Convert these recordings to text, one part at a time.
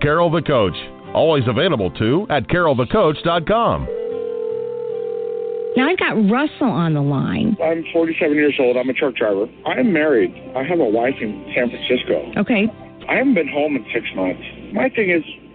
Carol the Coach, always available too at carolthecoach.com. Now I've got Russell on the line. I'm 47 years old. I'm a truck driver. I'm married. I have a wife in San Francisco. Okay. I haven't been home in six months. My thing is,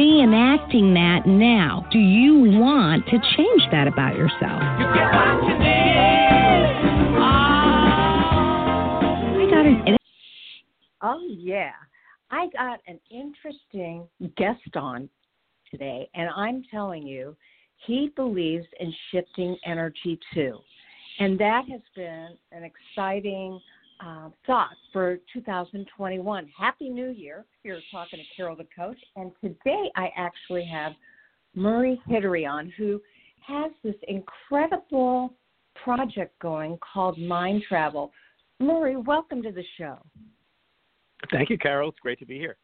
reenacting that now. Do you want to change that about yourself? I got an. Oh, yeah. I got an interesting guest on today, and I'm telling you, he believes in shifting energy too. And that has been an exciting uh, thought for 2021. Happy New Year. You're talking to Carol the Coach. And today I actually have Murray Hidary on, who has this incredible project going called Mind Travel. Murray, welcome to the show. Thank you, Carol. It's great to be here.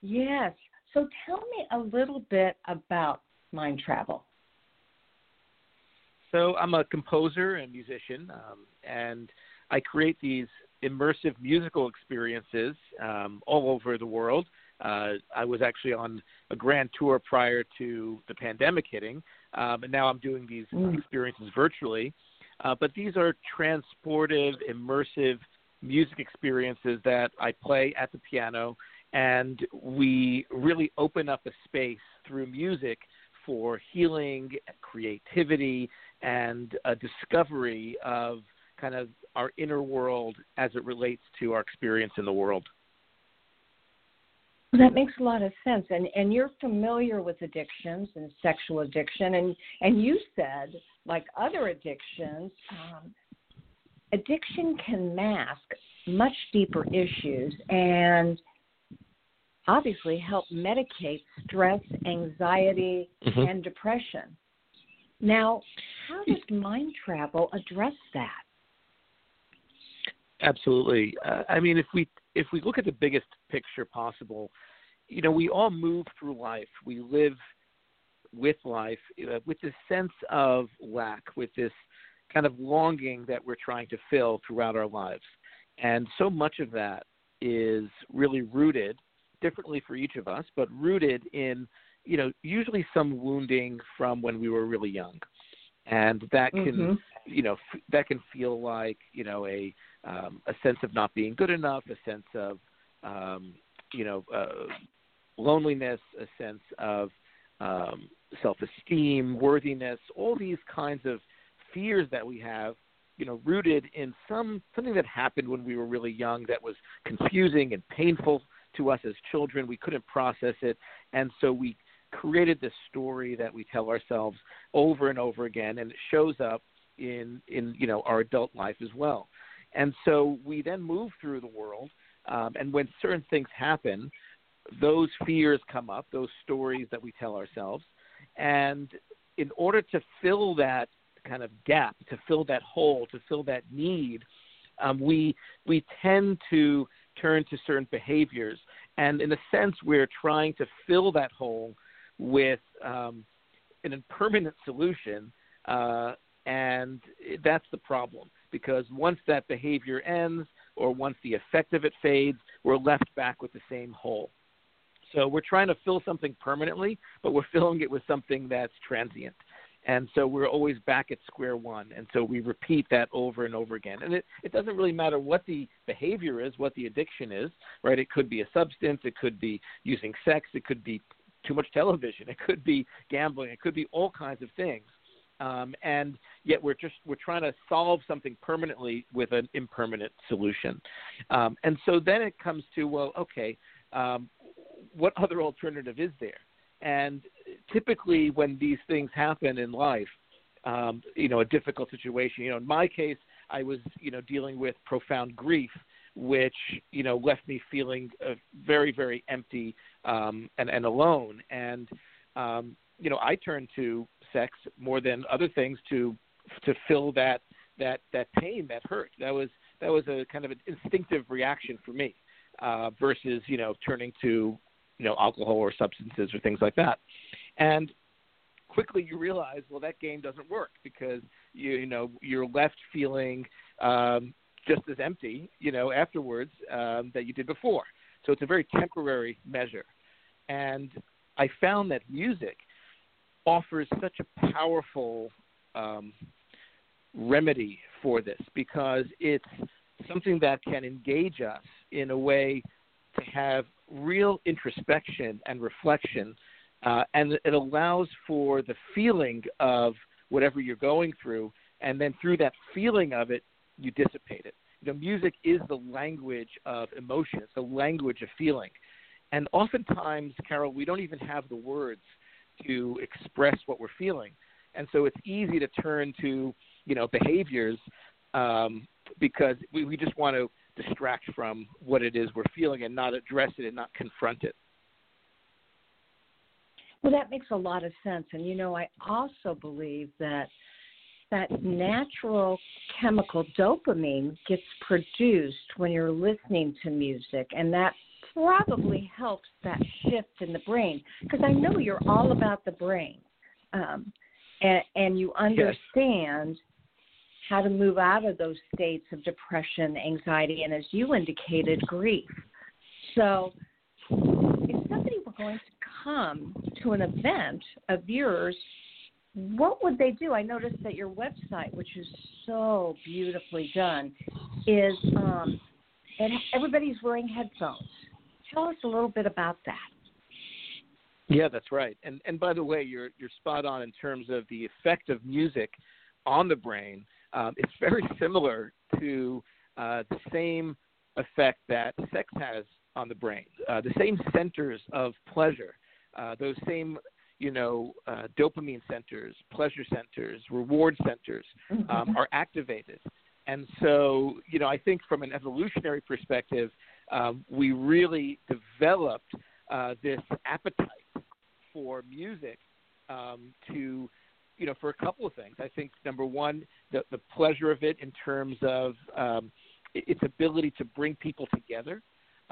Yes. So tell me a little bit about Mind Travel. So I'm a composer and musician, um, and I create these immersive musical experiences um, all over the world. Uh, I was actually on a grand tour prior to the pandemic hitting, um, and now I'm doing these Mm. experiences virtually. Uh, but these are transportive, immersive music experiences that I play at the piano, and we really open up a space through music for healing, creativity, and a discovery of kind of our inner world as it relates to our experience in the world. Well, that makes a lot of sense. And and you're familiar with addictions and sexual addiction, and and you said like other addictions, um, addiction can mask much deeper issues and obviously help medicate stress, anxiety, Mhm. and depression. Now, how does mind travel address that? Absolutely. Uh, I mean, if we if we look at the biggest picture possible, you know, we all move through life. We live with life uh, with this sense of lack, with this kind of longing that we're trying to fill throughout our lives, and so much of that is really rooted differently for each of us, but rooted in you know usually some wounding from when we were really young, and that can Mhm. you know f- that can feel like you know a um, a sense of not being good enough, a sense of um, you know uh, loneliness, a sense of um, self-esteem, worthiness, all these kinds of fears that we have, you know, rooted in some something that happened when we were really young that was confusing and painful to us as children. We couldn't process it, and so we created this story that we tell ourselves over and over again, and it shows up in in you know our adult life as well. And so we then move through the world, um, and when certain things happen, those fears come up, those stories that we tell ourselves, and in order to fill that kind of gap, to fill that hole, to fill that need, um, we we tend to turn to certain behaviors And in a sense, we're trying to fill that hole with um, an impermanent solution, uh, and that's the problem. Because once that behavior ends, or once the effect of it fades, we're left back with the same hole. So we're trying to fill something permanently, but we're filling it with something that's transient. And so we're always back at square one. And so we repeat that over and over again. And it, it doesn't really matter what the behavior is, what the addiction is, right? It could be a substance, it could be using sex, it could be too much television, it could be gambling, it could be all kinds of things. Um, and yet we're just we're trying to solve something permanently with an impermanent solution. Um, and so then it comes to well, okay, um, what other alternative is there? And typically, when these things happen in life, um, you know, a difficult situation. You know, in my case, I was, you know, dealing with profound grief, which, you know, left me feeling uh, very, very empty um, and, and alone. And, um, you know, I turned to sex more than other things to to fill that that that pain, that hurt. That was that was a kind of an instinctive reaction for me, uh, versus you know turning to you know alcohol or substances or things like that. And quickly you realize well that game doesn't work because you you know you're left feeling um just as empty you know afterwards um that you did before. So it's a very temporary measure. And i found that music offers such a powerful um remedy for this because it's something that can engage us in a way to have real introspection and reflection, uh, and it allows for the feeling of whatever you're going through, and then through that feeling of it, you dissipate it. You know, music is the language of emotion. It's the language of feeling, and oftentimes, Carol, we don't even have the words to express what we're feeling, and so it's easy to turn to you know behaviors um, because we, we just want to distract from what it is we're feeling and not address it and not confront it. Well, that makes a lot of sense. And, you know, I also believe that that natural chemical dopamine gets produced when you're listening to music, and that probably helps that shift in the brain. Because I know you're all about the brain, um, and, and you understand how to move out of those states of depression, anxiety, and as you indicated, grief. So, if somebody were going to come to an event of yours, what would they do? I noticed that your website, which is so beautifully done, is um, and everybody's wearing headphones. Tell us a little bit about that. Yeah, that's right. And and by the way, you're you're spot on in terms of the effect of music on the brain um, it's very similar to uh, the same effect that sex has on the brain. Uh, the same centers of pleasure, uh, those same you know uh, dopamine centers, pleasure centers, reward centers um, mm-hmm. are activated. And so, you know, I think from an evolutionary perspective, um, we really developed uh, this appetite for music um, to you know, for a couple of things. I think number one, the, the pleasure of it in terms of um, its ability to bring people together,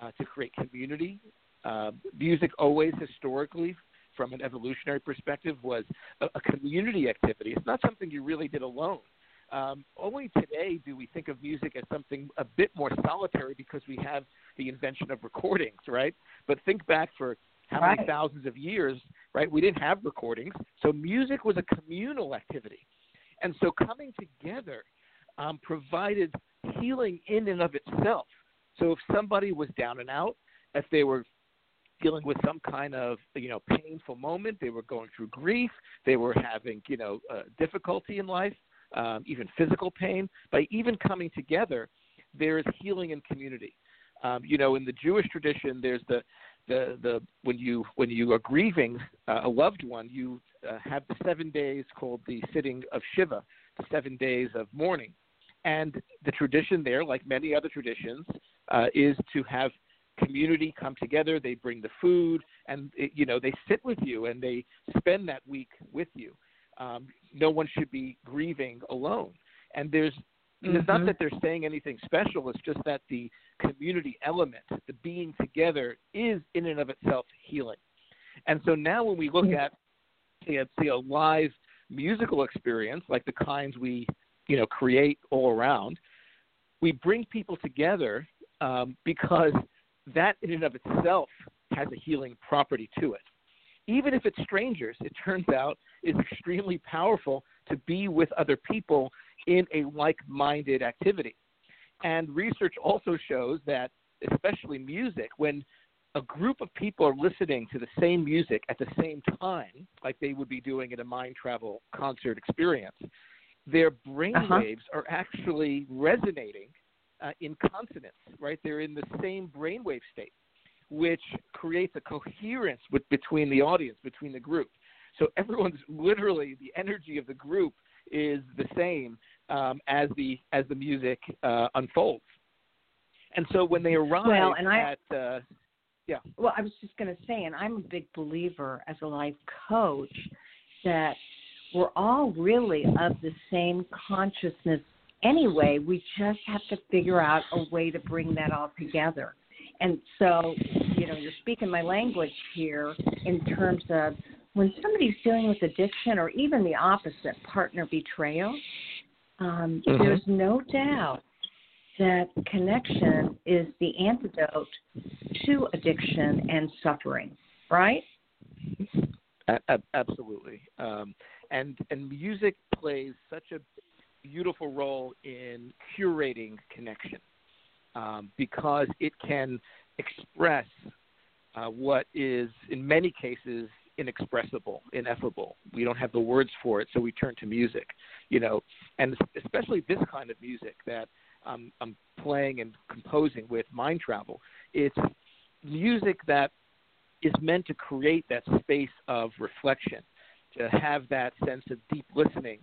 uh, to create community. Uh, music always historically, from an evolutionary perspective, was a, a community activity. It's not something you really did alone. Um, only today do we think of music as something a bit more solitary because we have the invention of recordings, right? But think back for how right. many thousands of years, right? We didn't have recordings, so music was a communal activity, and so coming together um, provided healing in and of itself. So if somebody was down and out, if they were dealing with some kind of you know painful moment, they were going through grief, they were having you know uh, difficulty in life, um, even physical pain. By even coming together, there is healing in community. Um, you know, in the Jewish tradition, there's the the the when you when you are grieving uh, a loved one, you uh, have the seven days called the sitting of Shiva, the seven days of mourning, and the tradition there, like many other traditions, uh, is to have community come together. They bring the food, and it, you know they sit with you and they spend that week with you. Um, no one should be grieving alone, and there's And it's not Mhm. that they're saying anything special, it's just that the community element, the being together, is in and of itself healing. And so now when we look at say a, say a live musical experience like the kinds we you know create all around, we bring people together um, because that in and of itself has a healing property to it. Even if it's strangers, it turns out is extremely powerful to be with other people in a like-minded activity. And research also shows that, especially music, when a group of people are listening to the same music at the same time, like they would be doing at a mind travel concert experience, their brain Uh-huh. waves are actually resonating uh, in consonance, right? They're in the same brainwave state, which creates a coherence with, between the audience, between the group. So everyone's literally the energy of the group is the same um, as the as the music uh, unfolds. And so when they arrive Well, and I- at uh, yeah, Well, I was just going to say, and I'm a big believer as a life coach that we're all really of the same consciousness anyway. We just have to figure out a way to bring that all together. And so, you know, you're speaking my language here in terms of when somebody's dealing with addiction or even the opposite, partner betrayal, um, Mhm. there's no doubt that connection is the antidote to addiction and suffering, right? Absolutely. Um, and and music plays such a beautiful role in curating connection um, because it can express uh, what is in many cases inexpressible, ineffable. We don't have the words for it, so we turn to music. You know, and especially this kind of music that um, I'm playing and composing with Mind Travel. It's music that is meant to create that space of reflection, to have that sense of deep listening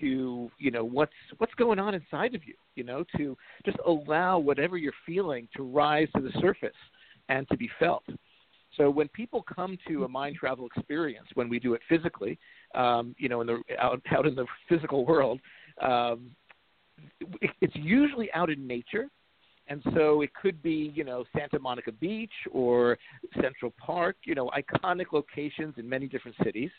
to you know what's what's going on inside of you you know to just allow whatever you're feeling to rise to the surface and to be felt. So when people come to a mind travel experience when we do it physically um, you know in the out, out in the physical world um, it, it's usually out in nature and so it could be, you know, Santa Monica Beach or Central Park, you know, iconic locations in many different cities.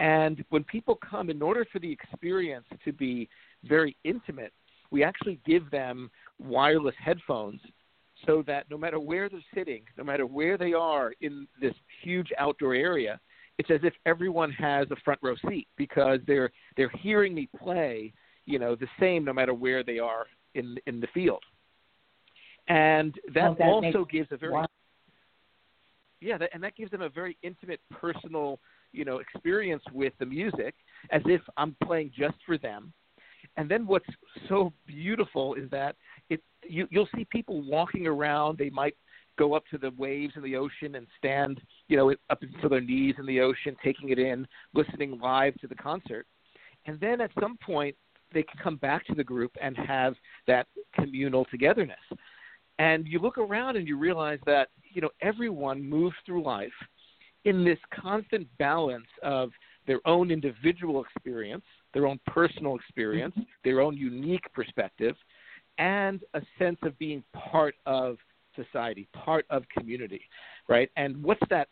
And when people come, in order for the experience to be very intimate, we actually give them wireless headphones so that no matter where they're sitting, no matter where they are in this huge outdoor area, it's as if everyone has a front row seat because they're they're hearing me play, you know, the same no matter where they are in in the field and that, Oh, that also gives a very wow. yeah, that, and that gives them a very intimate, personal, you know, experience with the music, as if I'm playing just for them. And then what's so beautiful is that it you, you'll see people walking around. They might go up to the waves in the ocean and stand, you know, up to their knees in the ocean, taking it in, listening live to the concert. And then at some point, they can come back to the group and have that communal togetherness and you look around and you realize that you know everyone moves through life in this constant balance of their own individual experience, their own personal experience, mm-hmm. their own unique perspective, and a sense of being part of society, part of community, right? And what's that?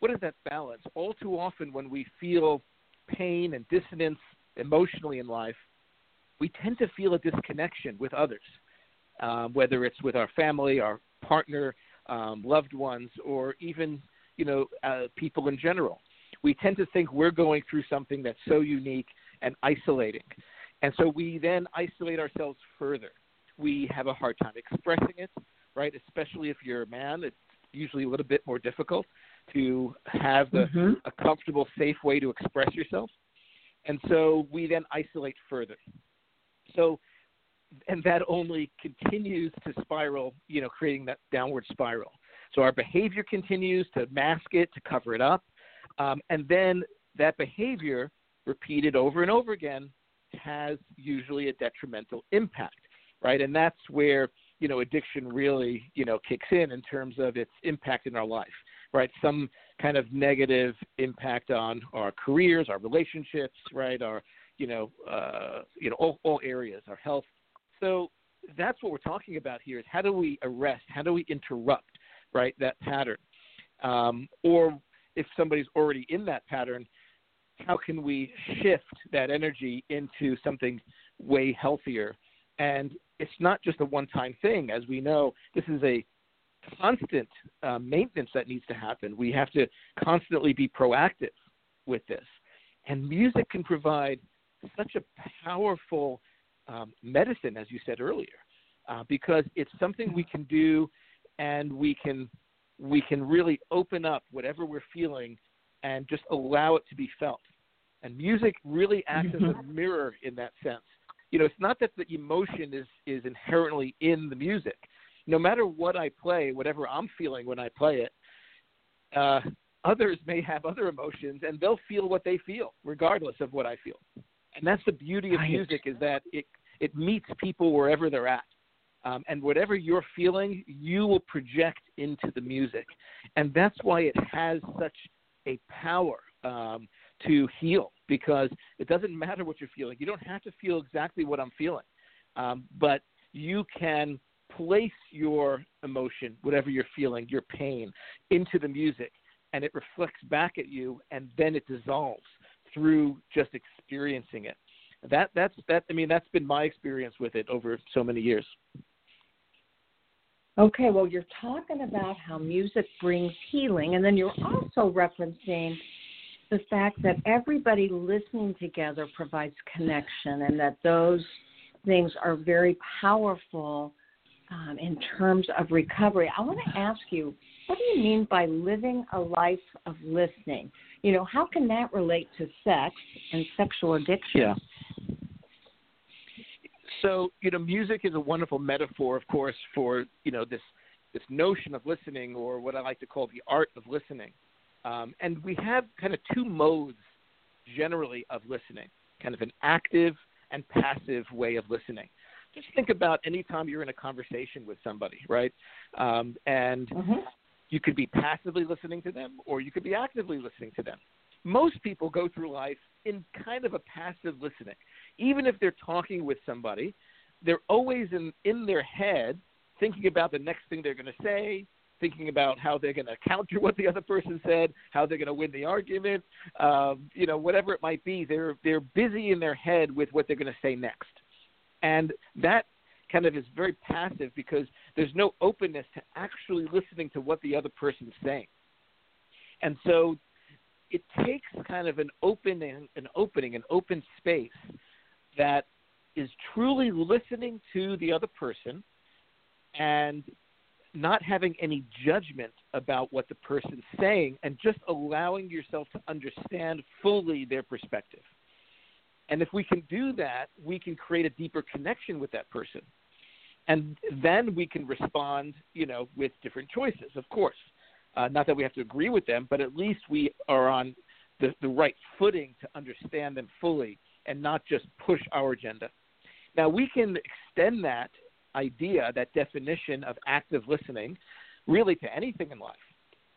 What is that balance? All too often, when we feel pain and dissonance emotionally in life, we tend to feel a disconnection with others um, whether it's with our family, our partner, um, loved ones, or even you know uh, people in general. We tend to think we're going through something that's so unique and isolating, and so we then isolate ourselves further. We have a hard time expressing it, right? Especially if you're a man, it's usually a little bit more difficult to have the, Mhm. a comfortable, safe way to express yourself, and so we then isolate further. So and that only continues to spiral, you know, creating that downward spiral. So our behavior continues to mask it, to cover it up, um, and then that behavior, repeated over and over again, has usually a detrimental impact, right? And that's where you know addiction really you know kicks in in terms of its impact in our life, right? Some kind of negative impact on our careers, our relationships, right? Our you know uh, you know all, all areas, our health, So that's what we're talking about here is how do we arrest, how do we interrupt, right, that pattern? Um, or if somebody's already in that pattern, how can we shift that energy into something way healthier? And it's not just a one time thing. As we know, this is a constant uh, maintenance that needs to happen. We have to constantly be proactive with this. And music can provide such a powerful um, medicine, as you said earlier, uh, because it's something we can do and we can we can really open up whatever we're feeling and just allow it to be felt. And music really acts as a mm-hmm. mirror in that sense. You know, it's not that the emotion is is inherently in the music. No matter what I play, whatever I'm feeling when I play it, uh, others may have other emotions, and they'll feel what they feel, regardless of what I feel. And that's the beauty of music is that it it meets people wherever they're at. Um, and whatever you're feeling, you will project into the music, and that's why it has such a power um, to heal because it doesn't matter what you're feeling. You don't have to feel exactly what I'm feeling, um, but you can place your emotion, whatever you're feeling, your pain, into the music, and it reflects back at you, and then it dissolves through just experiencing it. That that's that. I mean, that's been my experience with it over so many years. Okay, well, you're talking about how music brings healing, and then you're also referencing the fact that everybody listening together provides connection, and that those things are very powerful um, in terms of recovery. I want to ask you, what do you mean by living a life of listening? You know, how can that relate to sex and sexual addiction? Yeah. So, you know, music is a wonderful metaphor, of course, for you know this this notion of listening, or what I like to call the art of listening. Um, and we have kind of two modes generally of listening, kind of an active and passive way of listening just think about any time you're in a conversation with somebody, right? Um, and mm-hmm. You could be passively listening to them, or you could be actively listening to them. Most people go through life in kind of a passive listening. Even if they're talking with somebody, they're always in, in their head thinking about the next thing they're going to say, thinking about how they're going to counter what the other person said, how they're going to win the argument, um, you know, whatever it might be. They're they're busy in their head with what they're going to say next. And that kind of is very passive because there's no openness to actually listening to what the other person's saying. And so it takes kind of an opening, an opening, an open space that is truly listening to the other person and not having any judgment about what the person's saying and just allowing yourself to understand fully their perspective. And if we can do that, we can create a deeper connection with that person. And then we can respond, you know, with different choices, of course. Uh, not that we have to agree with them, but at least we are on the, the right footing to understand them fully and not just push our agenda. Now, we can extend that idea, that definition of active listening, really to anything in life,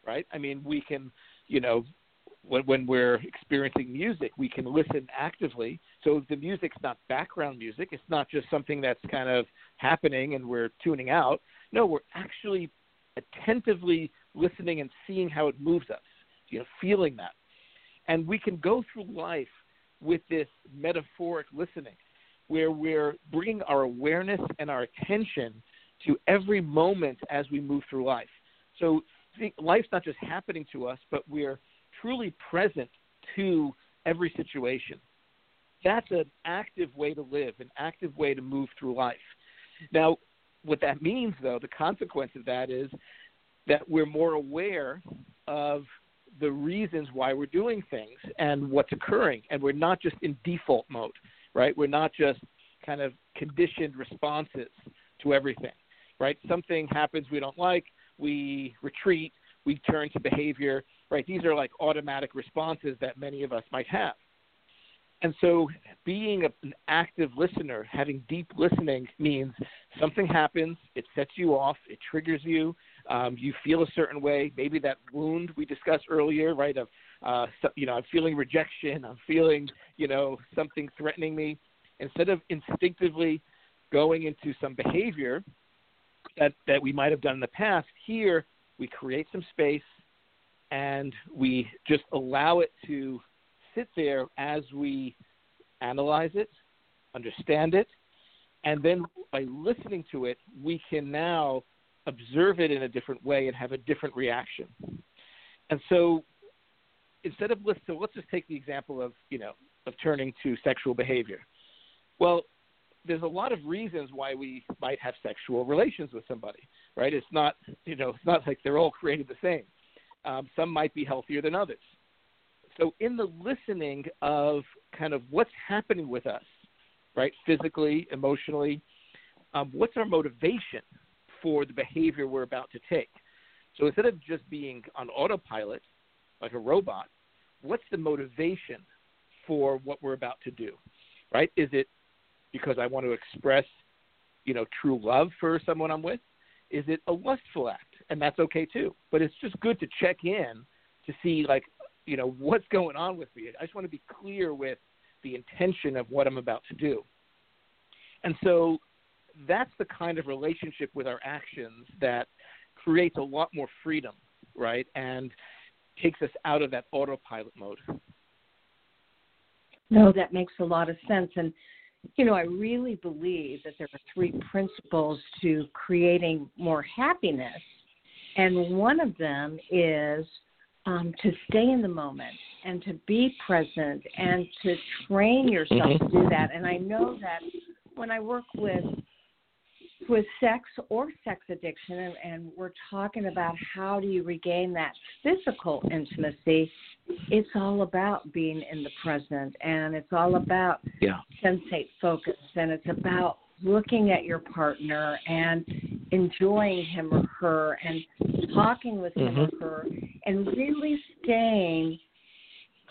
right? I mean, we can, you know, when, when we're experiencing music, we can listen actively. So the music's not background music. It's not just something that's kind of happening and we're tuning out. No, we're actually attentively listening and seeing how it moves us, you know, feeling that. And we can go through life with this metaphoric listening where we're bringing our awareness and our attention to every moment as we move through life. So life's not just happening to us, but we're truly present to every situation. That's an active way to live, an active way to move through life. Now, what that means, though, the consequence of that is that we're more aware of the reasons why we're doing things and what's occurring, and we're not just in default mode, right? We're not just kind of conditioned responses to everything, right? Something happens we don't like, we retreat, we turn to behavior, right? These are like automatic responses that many of us might have. And so, being a, an active listener, having deep listening, means something happens, it sets you off, it triggers you, um, you feel a certain way. Maybe that wound we discussed earlier, right? Of uh, you know, I'm feeling rejection, I'm feeling you know something threatening me. Instead of instinctively going into some behavior that, that we might have done in the past. Here, we create some space and we just allow it to sit there as we analyze it, understand it, and then by listening to it, we can now observe it in a different way and have a different reaction. And so instead of let's so let's just take the example of you know of turning to sexual behavior. Well, there's a lot of reasons why we might have sexual relations with somebody, right? It's not you know it's not like they're all created the same. Um, some might be healthier than others. So in the listening of kind of what's happening with us, right, physically, emotionally, um, what's our motivation for the behavior we're about to take? So instead of just being on autopilot, like a robot, what's the motivation for what we're about to do? Right? Is it because I want to express, you know, true love for someone I'm with? Is it a lustful act? And that's okay too. But it's just good to check in to see like, you know, what's going on with me. I just want to be clear with the intention of what I'm about to do. And so that's the kind of relationship with our actions that creates a lot more freedom, right? And takes us out of that autopilot mode. No, that makes a lot of sense. And, you know, I really believe that there are three principles to creating more happiness. And one of them is um, to stay in the moment and to be present and to train yourself mm-hmm. to do that. And I know that when I work with with sex or sex addiction and, and we're talking about how do you regain that physical intimacy it's all about being in the present and it's all about yeah. sensate focus and it's about looking at your partner and enjoying him or her and talking with mm-hmm. him or her and really staying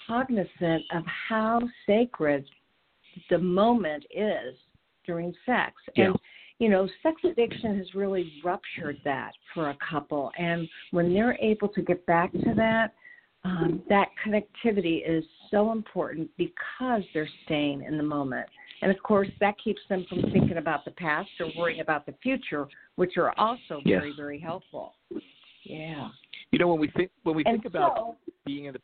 cognizant of how sacred the moment is during sex. Yeah. And you know, sex addiction has really ruptured that for a couple. And when they're able to get back to that, um, that connectivity is so important because they're staying in the moment. And of course, that keeps them from thinking about the past or worrying about the future, which are also yes. very, very helpful. Yeah. You know, when we think when we and think about so, being in the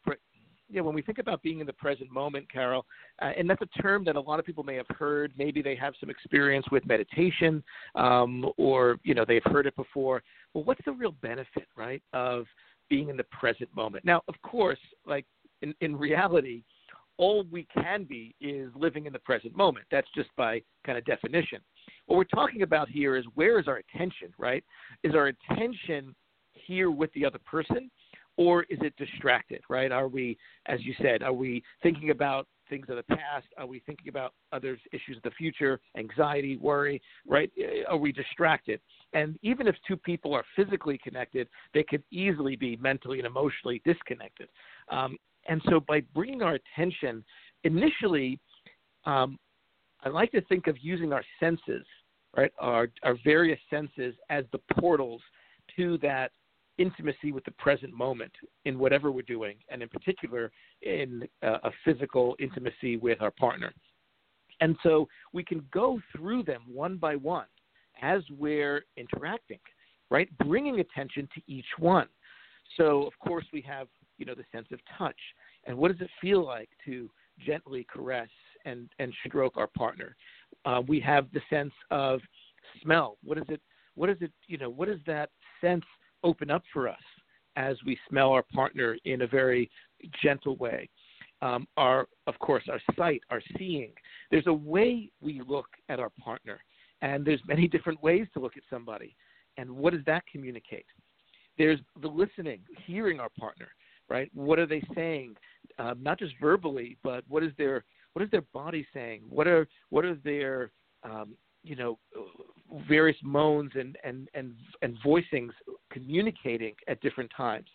yeah, when we think about being in the present moment, Carol, uh, and that's a term that a lot of people may have heard. Maybe they have some experience with meditation, um, or you know they've heard it before. Well, what's the real benefit, right, of being in the present moment? Now, of course, like in, in reality, all we can be is living in the present moment. That's just by kind of definition. What we're talking about here is where is our attention, right? Is our attention here with the other person? or is it distracted, right? Are we, as you said, are we thinking about things of the past? Are we thinking about other issues of the future, anxiety, worry, right? Are we distracted? And even if two people are physically connected, they could easily be mentally and emotionally disconnected. Um, and so by bringing our attention, initially, um, I like to think of using our senses, right? Our, our various senses as the portals to that intimacy with the present moment in whatever we're doing, and in particular in uh, a physical intimacy with our partner. And so we can go through them one by one as we're interacting, right? Bringing attention to each one. So, of course, we have, you know, the sense of touch. And what does it feel like to gently caress and, and stroke our partner? Uh, we have the sense of smell. What is it? What is it? You know, what does that sense open up for us as we smell our partner in a very gentle way. Um, our, of course, our sight, our seeing. There's a way we look at our partner, and there's many different ways to look at somebody. And what does that communicate? There's the listening, hearing our partner, right? What are they saying? Um, not just verbally, but what is their what is their body saying? What are what are their um, you know various moans and and and and voicings communicating at different times.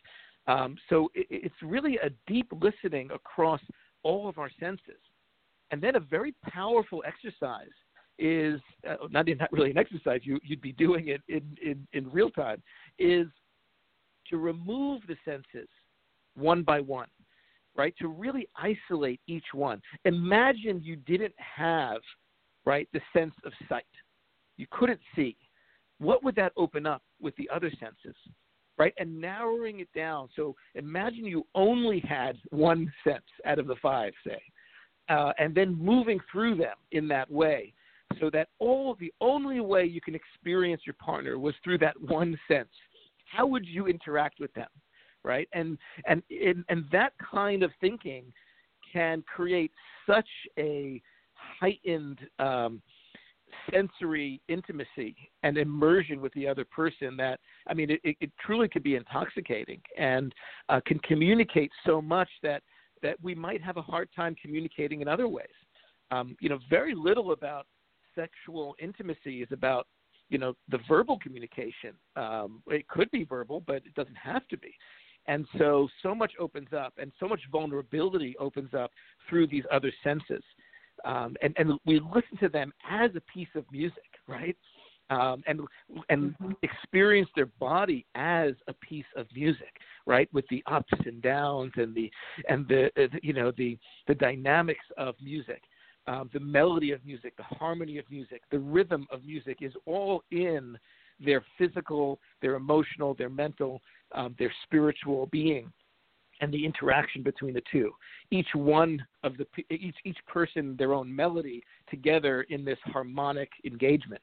Um, so it, it's really a deep listening across all of our senses, and then a very powerful exercise is uh, not not really an exercise you you'd be doing it in, in in real time is to remove the senses one by one right to really isolate each one imagine you didn't have right the sense of sight you couldn't see, what would that open up with the other senses? Right? And narrowing it down. So imagine you only had one sense out of the five, say, uh, and then moving through them in that way so that all the only way you can experience your partner was through that one sense. How would you interact with them? Right? And and and, that kind of thinking can create such a heightened um, sensory intimacy and immersion with the other person that I mean it, it truly could be intoxicating and uh, can communicate so much that that we might have a hard time communicating in other ways. Um, you know, very little about sexual intimacy is about you know the verbal communication. Um, it could be verbal, but it doesn't have to be. And so, so much opens up, and so much vulnerability opens up through these other senses um, and and we listen to them as a piece of music, right? Um, and and mm-hmm. experience their body as a piece of music, right? With the ups and downs and the and the, uh, the you know the the dynamics of music, um, the melody of music, the harmony of music, the rhythm of music is all in their physical, their emotional, their mental, um, their spiritual being and the interaction between the two. Each one of the each each person their own melody together in this harmonic engagement,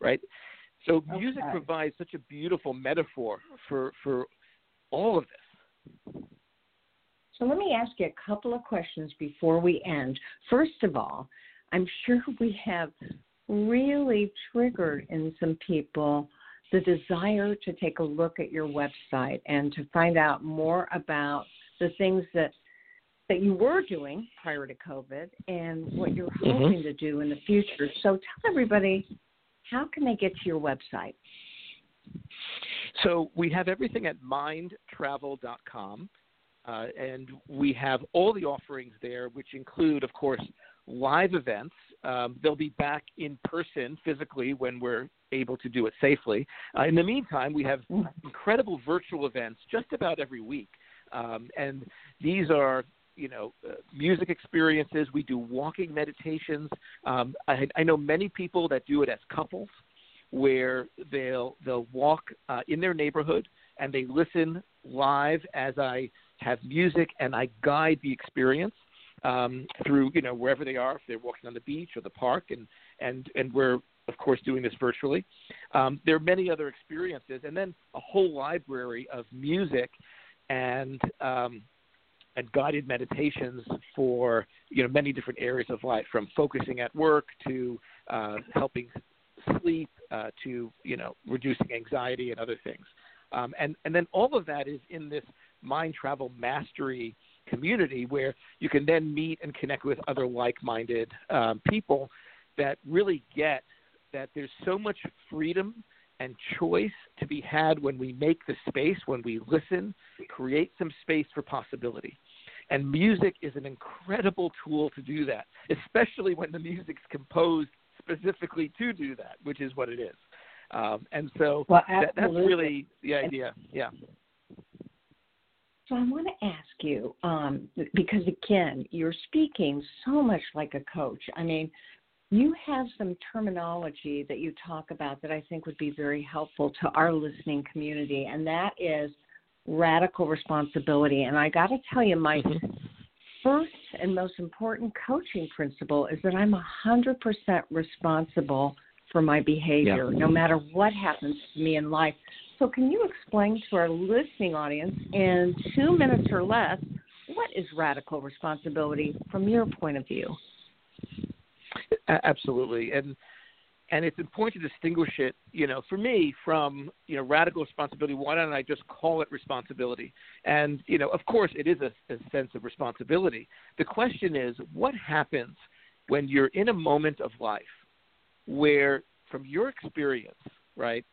right? So okay. music provides such a beautiful metaphor for for all of this. So let me ask you a couple of questions before we end. First of all, I'm sure we have really triggered in some people the desire to take a look at your website and to find out more about the things that that you were doing prior to COVID and what you're mm-hmm. hoping mm-hmm. to do in the future. So tell everybody how can they get to your website? So we have everything at mindtravel.com. Uh, and we have all the offerings there, which include, of course, live events. Um, they'll be back in person physically when we're able to do it safely. Uh, in the meantime, we have incredible virtual events just about every week. Um, and these are you know, uh, music experiences. We do walking meditations. Um, I, I know many people that do it as couples, where they'll they'll walk uh, in their neighborhood and they listen live as I have music and I guide the experience um, through you know wherever they are, if they're walking on the beach or the park, and and and we're of course doing this virtually. Um, there are many other experiences, and then a whole library of music and um, and guided meditations for you know many different areas of life, from focusing at work to uh, helping sleep uh, to you know reducing anxiety and other things. Um, and and then all of that is in this mind travel mastery community where you can then meet and connect with other like-minded um, people that really get that there's so much freedom and choice to be had when we make the space, when we listen, create some space for possibility. And music is an incredible tool to do that, especially when the music's composed specifically to do that, which is what it is. Um, and so well, that, that's really the idea. Yeah. So I want to ask you, um, because again, you're speaking so much like a coach. I mean, you have some terminology that you talk about that I think would be very helpful to our listening community, and that is radical responsibility. And I got to tell you, my mm-hmm. first and most important coaching principle is that I'm 100% responsible for my behavior, yeah. no matter what happens to me in life. So, can you explain to our listening audience in two minutes or less what is radical responsibility from your point of view? Absolutely, and and it's important to distinguish it, you know, for me from you know radical responsibility. Why don't I just call it responsibility? And you know, of course, it is a, a sense of responsibility. The question is, what happens when you're in a moment of life where, from your experience, right,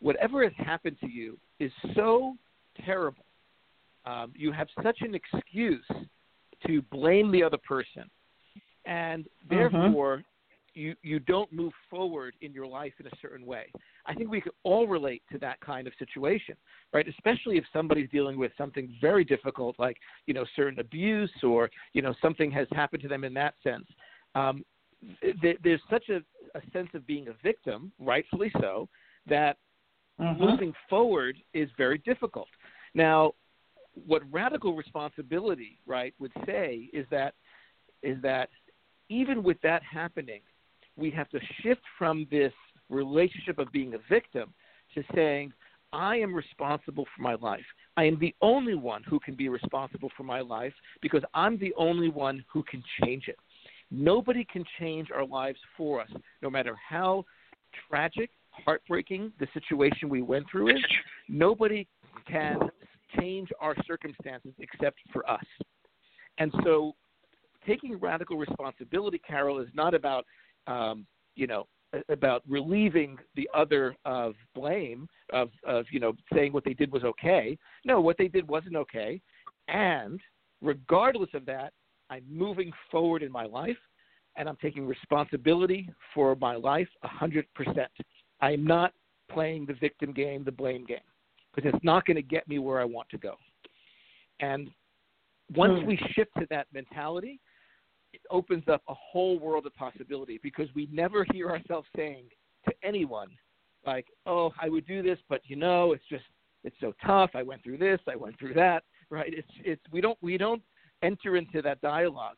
whatever has happened to you is so terrible. Um, you have such an excuse to blame the other person and mm-hmm. therefore mm-hmm. you you don't move forward in your life in a certain way. I think we could all relate to that kind of situation, right? Especially if somebody's dealing with something very difficult, like you know certain abuse or you know something has happened to them in that sense. Um, th- there's such a, a sense of being a victim, rightfully so, that Mhm. moving forward is very difficult. Now, what radical responsibility, right, would say is that is that even with that happening, we have to shift from this relationship of being a victim to saying, I am responsible for my life. I am the only one who can be responsible for my life because I'm the only one who can change it. Nobody can change our lives for us, no matter how tragic, heartbreaking the situation we went through is. Nobody can change our circumstances except for us. And so, taking radical responsibility, Carol, is not about, um, you know, about relieving the other of blame of, of you know saying what they did was okay. No, what they did wasn't okay, and regardless of that, I'm moving forward in my life, and I'm taking responsibility for my life a hundred percent. I'm not playing the victim game, the blame game, because it's not going to get me where I want to go. And once Hmm. we shift to that mentality, it opens up a whole world of possibility because we never hear ourselves saying to anyone, like, "Oh, I would do this, but you know, it's just it's so tough. I went through this, I went through that." Right? It's it's we don't we don't enter into that dialogue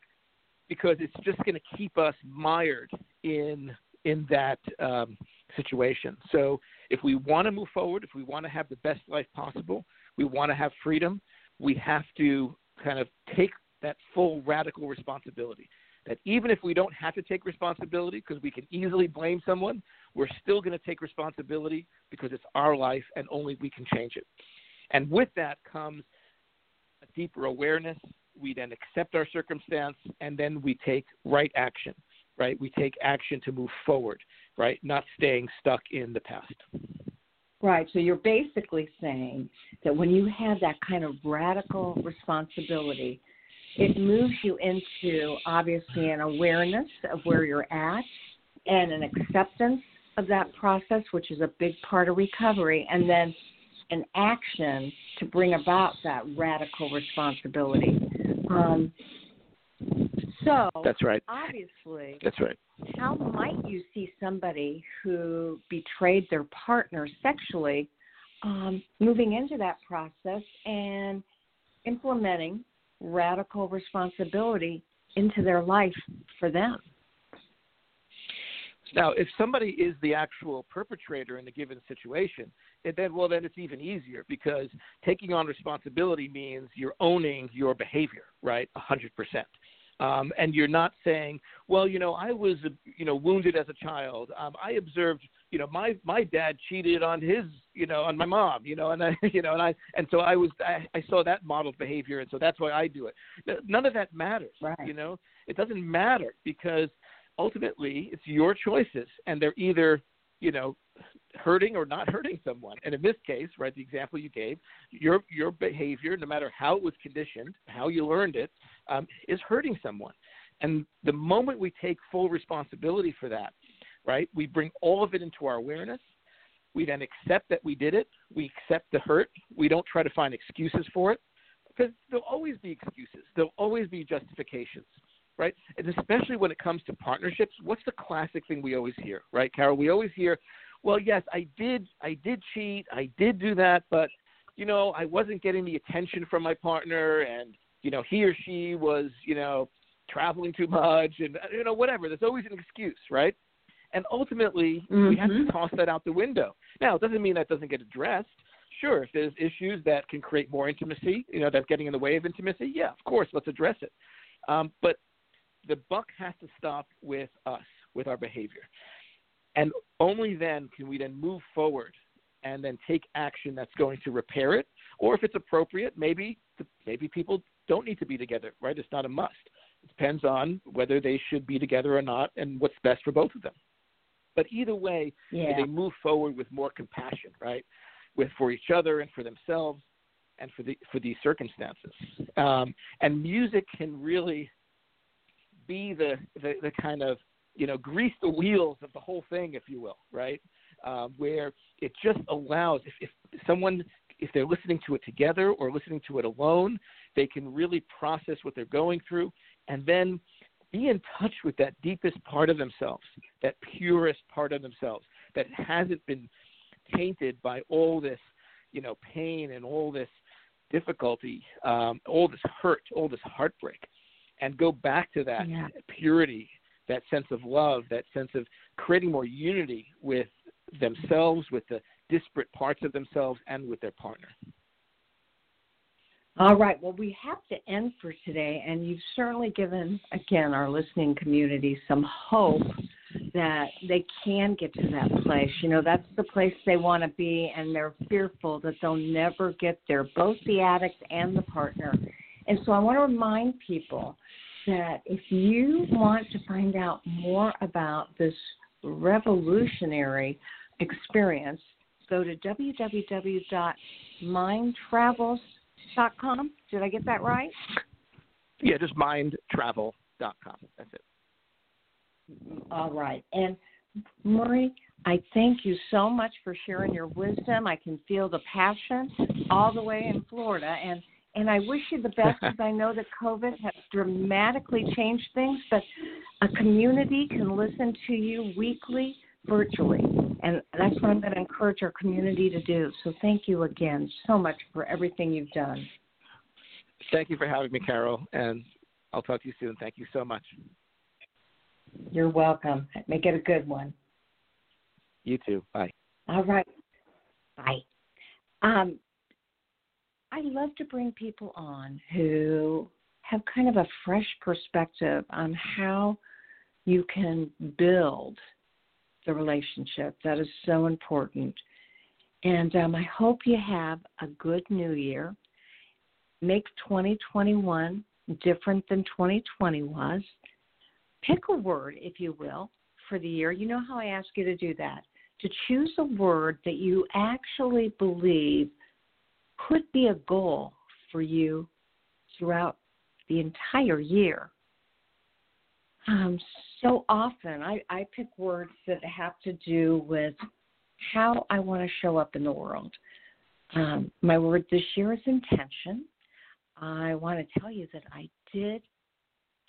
because it's just going to keep us mired in in that um, situation. So if we want to move forward, if we want to have the best life possible, we want to have freedom, we have to kind of take that full radical responsibility. That even if we don't have to take responsibility because we can easily blame someone, we're still going to take responsibility because it's our life and only we can change it. And with that comes a deeper awareness. We then accept our circumstance and then we take right action, right? We take action to move forward, right? Not staying stuck in the past. Right. So you're basically saying that when you have that kind of radical responsibility, it moves you into obviously an awareness of where you're at and an acceptance of that process, which is a big part of recovery, and then an action to bring about that radical responsibility. Um, so That's right. obviously, That's right. how might you see somebody who betrayed their partner sexually um, moving into that process and implementing radical responsibility into their life for them? Now, if somebody is the actual perpetrator in a given situation, it then well then it's even easier because taking on responsibility means you're owning your behavior, right? A hundred percent. Um, and you're not saying, well, you know, I was, you know, wounded as a child. Um, I observed, you know, my my dad cheated on his, you know, on my mom, you know, and I, you know, and I, and so I was, I, I saw that modeled behavior, and so that's why I do it. None of that matters, Right. you know. It doesn't matter because ultimately it's your choices, and they're either, you know, hurting or not hurting someone. And in this case, right, the example you gave, your your behavior, no matter how it was conditioned, how you learned it, um, is hurting someone. And the moment we take full responsibility for that, right, we bring all of it into our awareness. We then accept that we did it. We accept the hurt. We don't try to find excuses for it because there'll always be excuses. There'll always be justifications, right? And especially when it comes to partnerships, what's the classic thing we always hear, right, Carol? We always hear, well, yes, I did, I did cheat, I did do that, but you know, I wasn't getting the attention from my partner, and you know, he or she was, you know, traveling too much, and you know, whatever. There's always an excuse, right? And ultimately, we have to Mhm. toss that out the window. Now, it doesn't mean that doesn't get addressed. Sure, if there's issues that can create more intimacy, you know, that's getting in the way of intimacy, yeah, of course, let's address it. Um, but the buck has to stop with us, with our behavior. And only then can we then move forward and then take action that's going to repair it. Or if it's appropriate, maybe maybe people don't need to be together, right? It's not a must. It depends on whether they should be together or not and what's best for both of them. But either way, Yeah. they move forward with more compassion, right? With for each other and for themselves and for the for these circumstances. Um, and music can really be the, the the kind of you know grease the wheels of the whole thing, if you will, right? Um, where it just allows if, if someone if they're listening to it together or listening to it alone, they can really process what they're going through, and then be in touch with that deepest part of themselves, that purest part of themselves that hasn't been tainted by all this, you know, pain and all this difficulty, um, all this hurt, all this heartbreak, and go back to that Yeah. purity, that sense of love, that sense of creating more unity with themselves, with the disparate parts of themselves, and with their partner. All right. Well, we have to end for today, and you've certainly given, again, our listening community some hope that they can get to that place. You know, that's the place they want to be, and they're fearful that they'll never get there, both the addict and the partner. And so I want to remind people that if you want to find out more about this revolutionary experience, go to www.mindtravels.com. Did I get that right? Yeah, just mindtravel.com. That's it. All right. And Murray, I thank you so much for sharing your wisdom. I can feel the passion all the way in Florida and and I wish you the best because I know that COVID has dramatically changed things, but a community can listen to you weekly virtually. And that's what I'm going to encourage our community to do. So thank you again so much for everything you've done. Thank you for having me, Carol, and I'll talk to you soon. Thank you so much. You're welcome. Make it a good one. You too. Bye. All right. Bye. Um, I love to bring people on who have kind of a fresh perspective on how you can build the relationship. That is so important. And um, I hope you have a good new year. Make 2021 different than 2020 was. Pick a word, if you will, for the year. You know how I ask you to do that to choose a word that you actually believe could be a goal for you throughout the entire year. Um, so often I, I pick words that have to do with how I want to show up in the world. Um, my word this year is intention. I want to tell you that I did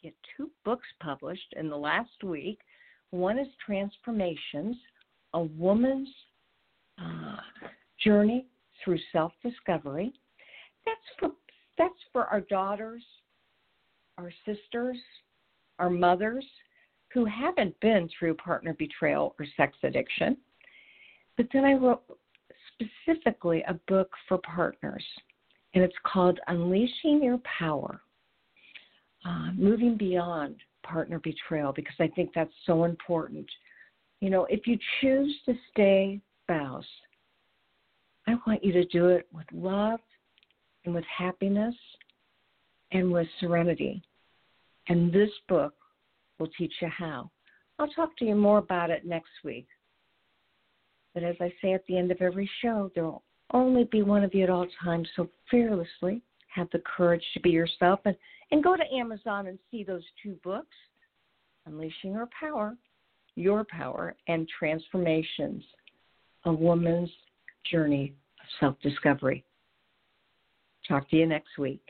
get two books published in the last week. One is Transformations, a woman's uh, journey through self-discovery. That's for that's for our daughters, our sisters, our mothers who haven't been through partner betrayal or sex addiction. But then I wrote specifically a book for partners, and it's called Unleashing Your Power uh, Moving Beyond Partner Betrayal, because I think that's so important. You know, if you choose to stay spouse, I want you to do it with love and with happiness and with serenity. And this book will teach you how. I'll talk to you more about it next week. But as I say at the end of every show, there will only be one of you at all times, so fearlessly have the courage to be yourself and, and go to Amazon and see those two books Unleashing Your Power, Your Power, and Transformations A Woman's Journey of Self Discovery. Talk to you next week.